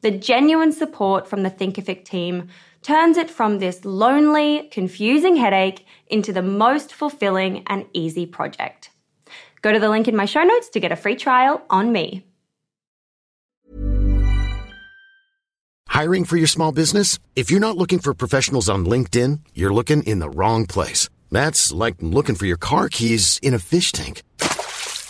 The genuine support from the Thinkific team turns it from this lonely, confusing headache into the most fulfilling and easy project. Go to the link in my show notes to get a free trial on me. Hiring for your small business? If you're not looking for professionals on LinkedIn, you're looking in the wrong place. That's like looking for your car keys in a fish tank.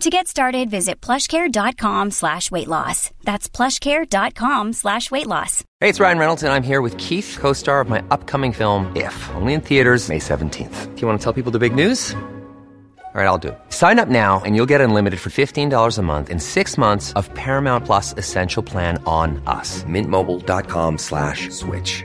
To get started, visit plushcare.com slash weight loss. That's plushcare.com slash weight loss. Hey, it's Ryan Reynolds, and I'm here with Keith, co-star of my upcoming film, If, only in theaters May 17th. Do you want to tell people the big news? All right, I'll do. it. Sign up now and you'll get unlimited for $15 a month and six months of Paramount Plus Essential Plan on us. Mintmobile.com slash switch.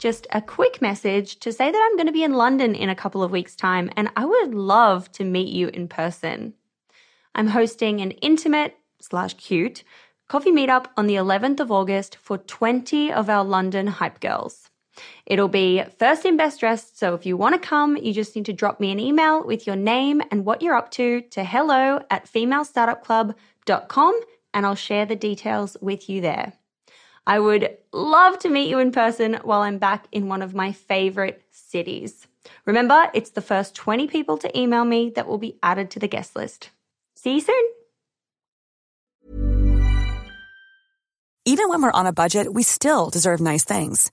Just a quick message to say that I'm going to be in London in a couple of weeks' time and I would love to meet you in person. I'm hosting an intimate slash cute coffee meetup on the 11th of August for 20 of our London hype girls. It'll be first in best dressed, so if you want to come, you just need to drop me an email with your name and what you're up to to hello at femalestartupclub.com and I'll share the details with you there. I would love to meet you in person while I'm back in one of my favorite cities. Remember, it's the first 20 people to email me that will be added to the guest list. See you soon. Even when we're on a budget, we still deserve nice things.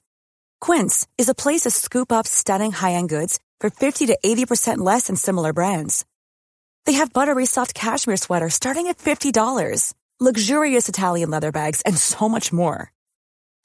Quince is a place to scoop up stunning high end goods for 50 to 80% less than similar brands. They have buttery soft cashmere sweaters starting at $50, luxurious Italian leather bags, and so much more.